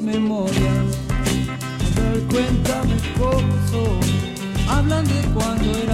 memorias. A ver, cuéntame cómo son. Hablan de cuando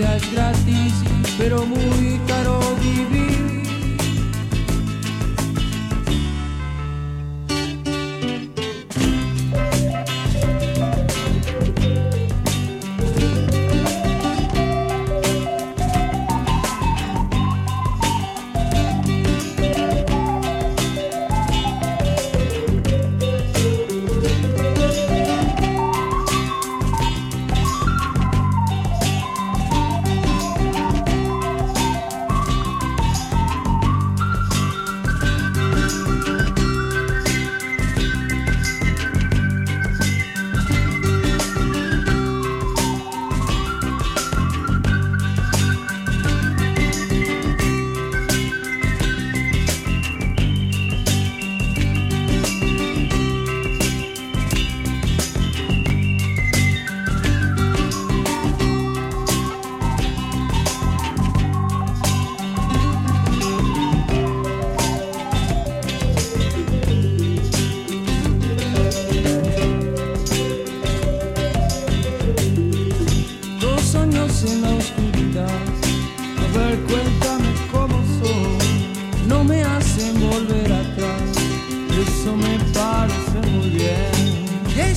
vida es gratis, pero muy caro vivir.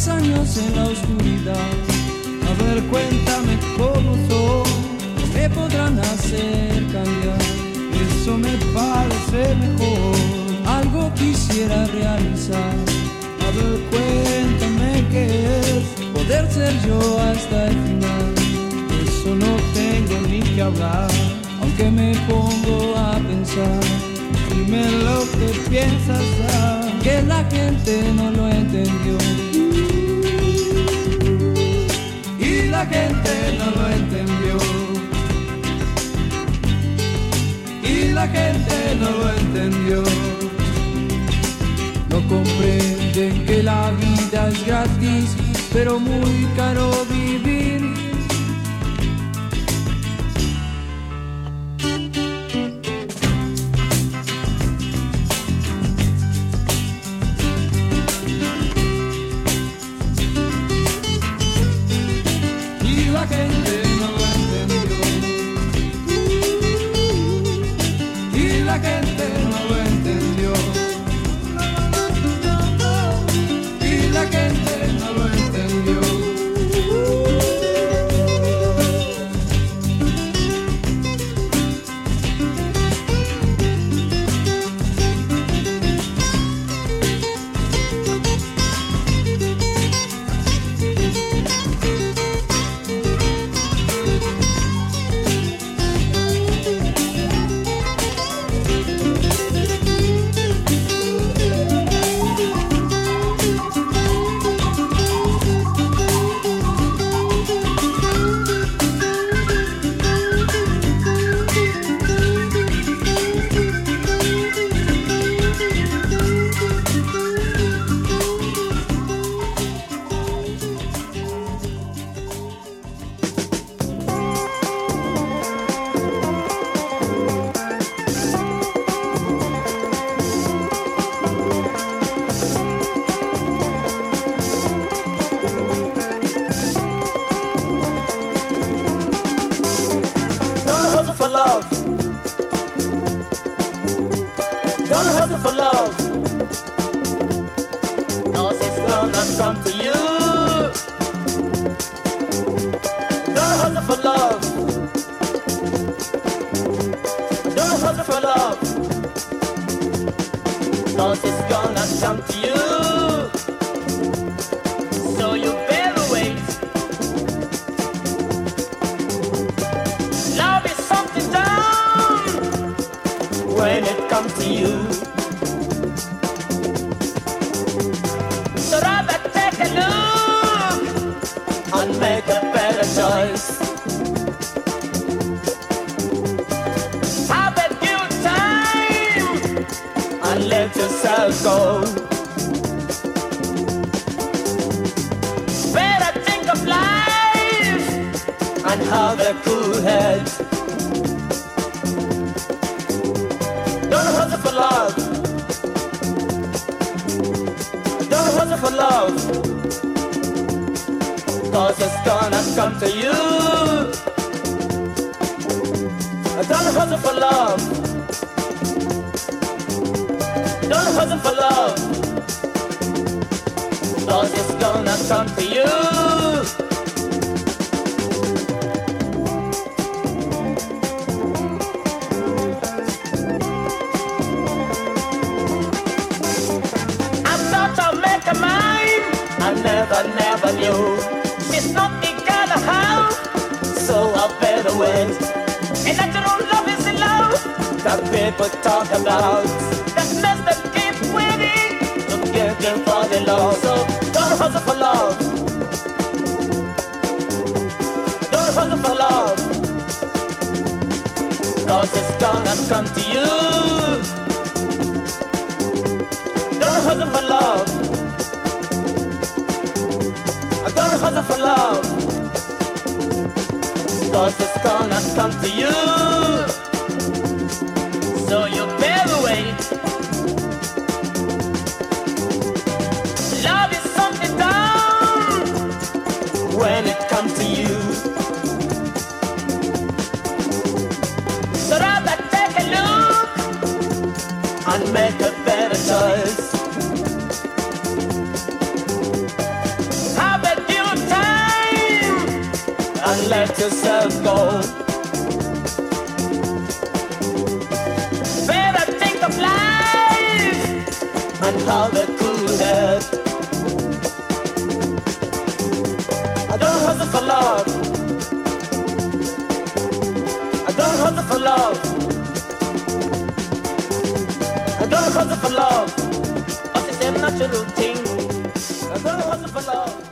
Años en la oscuridad. A ver, cuéntame cómo son. Me podrán hacer cambiar. Eso me parece mejor. Algo quisiera realizar. A ver, cuéntame qué es poder ser yo hasta el final. Eso no tengo ni que hablar, aunque me pongo a pensar. Dime lo que piensas, ah, que la gente no lo entendió. La gente no lo entendió. Y la gente no lo entendió. No comprenden que la vida es gratis, pero muy caro vivir. Head. Don't hustle for love. Don't hustle for love. Cause it's gonna come to you. Don't hustle for love. Don't hustle for love. Cause it's gonna come to you. Never, never knew. It's not the kind of house, so I better wait. And natural love is in love that people talk about. That mess that keep to give them for the love. So don't hustle for love. Don't hustle for love. Cause it's gonna come to you. Don't hustle for love. Don't for love. Cause it's gonna come to you. So you better wait. I don't hustle for love. I don't hustle for love. I don't hustle for love. But it's a natural thing. I don't hustle for love.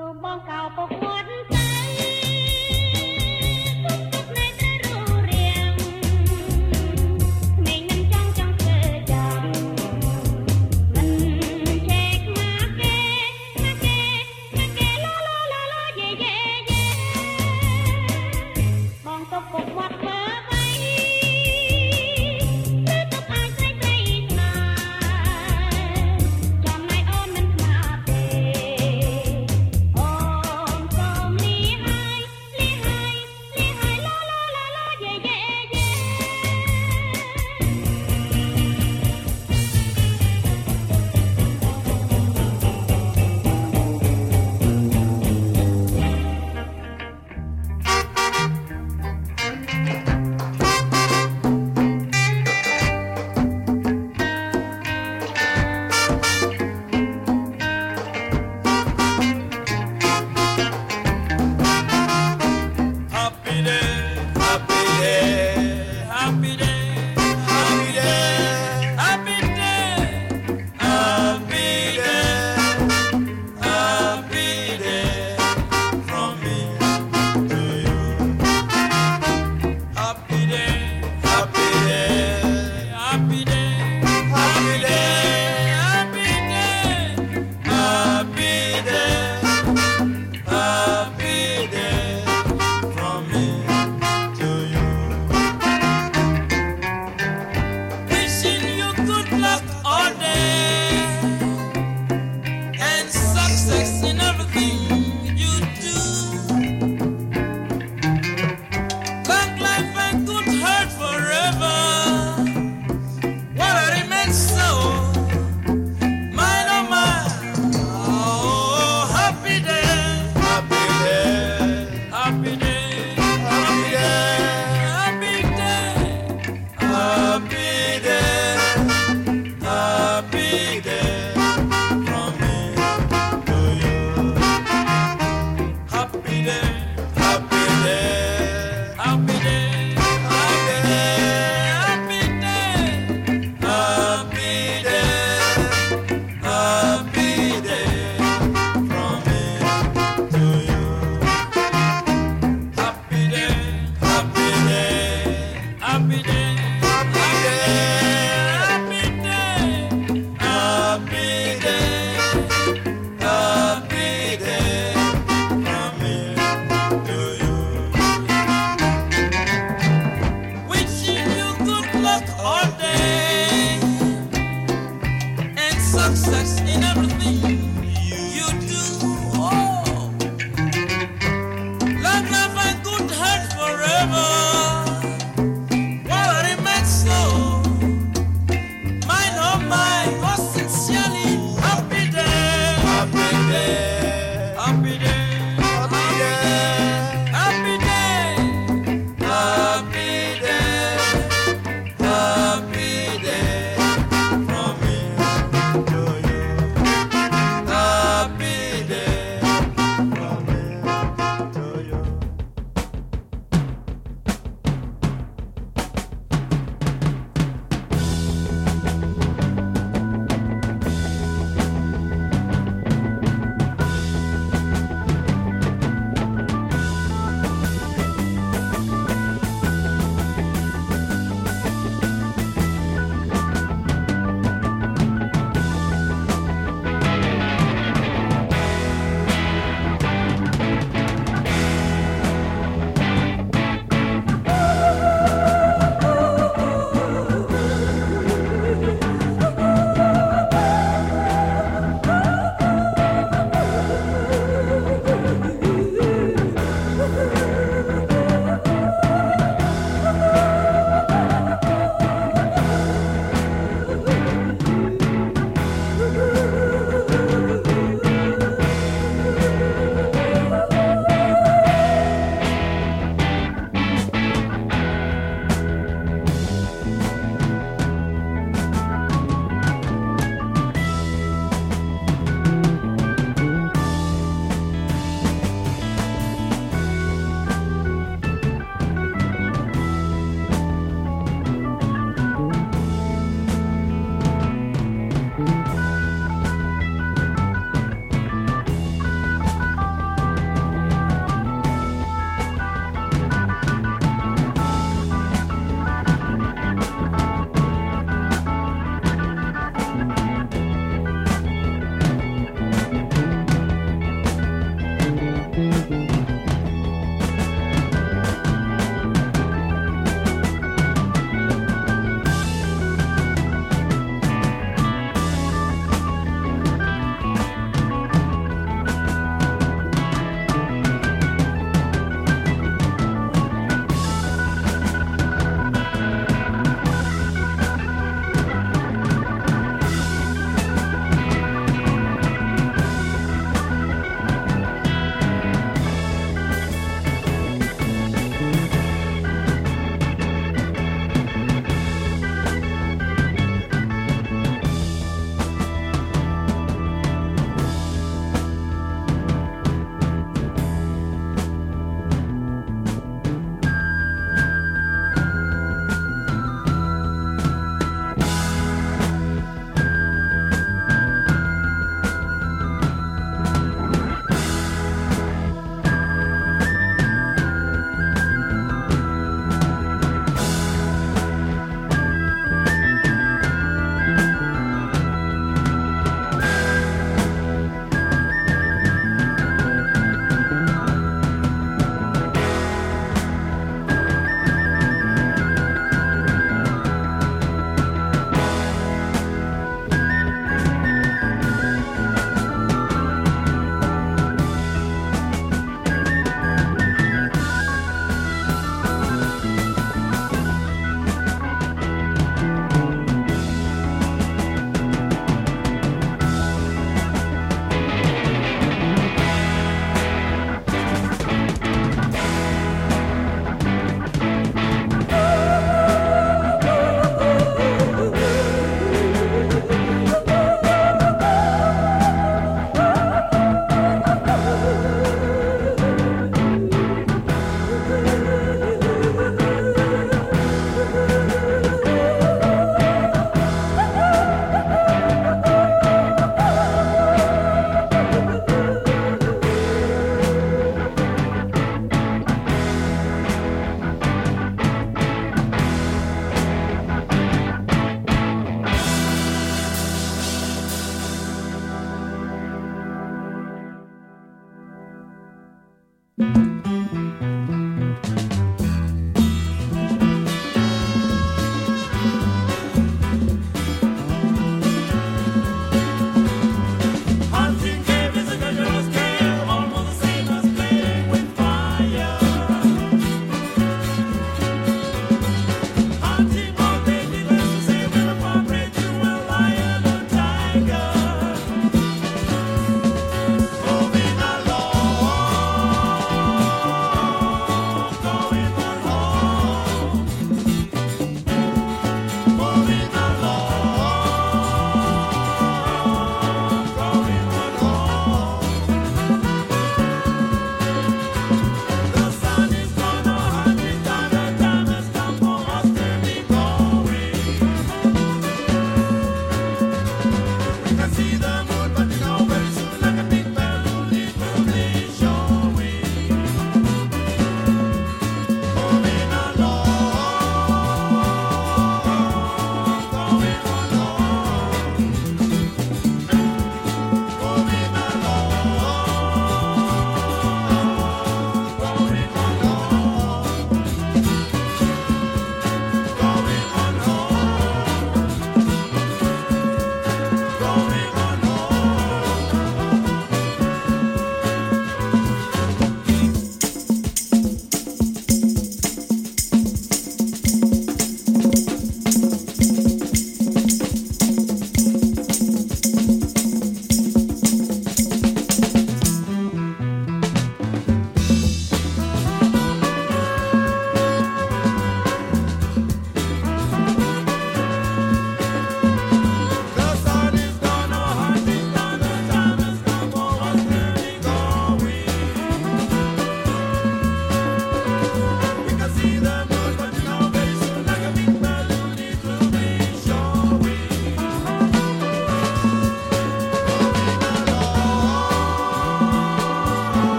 សូមបងកោពុកមាត់តែ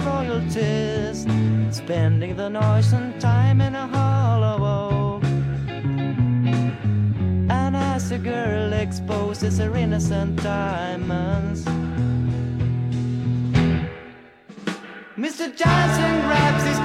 royalties, spending the noise and time in a hollow oak. And as a girl exposes her innocent diamonds, Mr. Johnson grabs his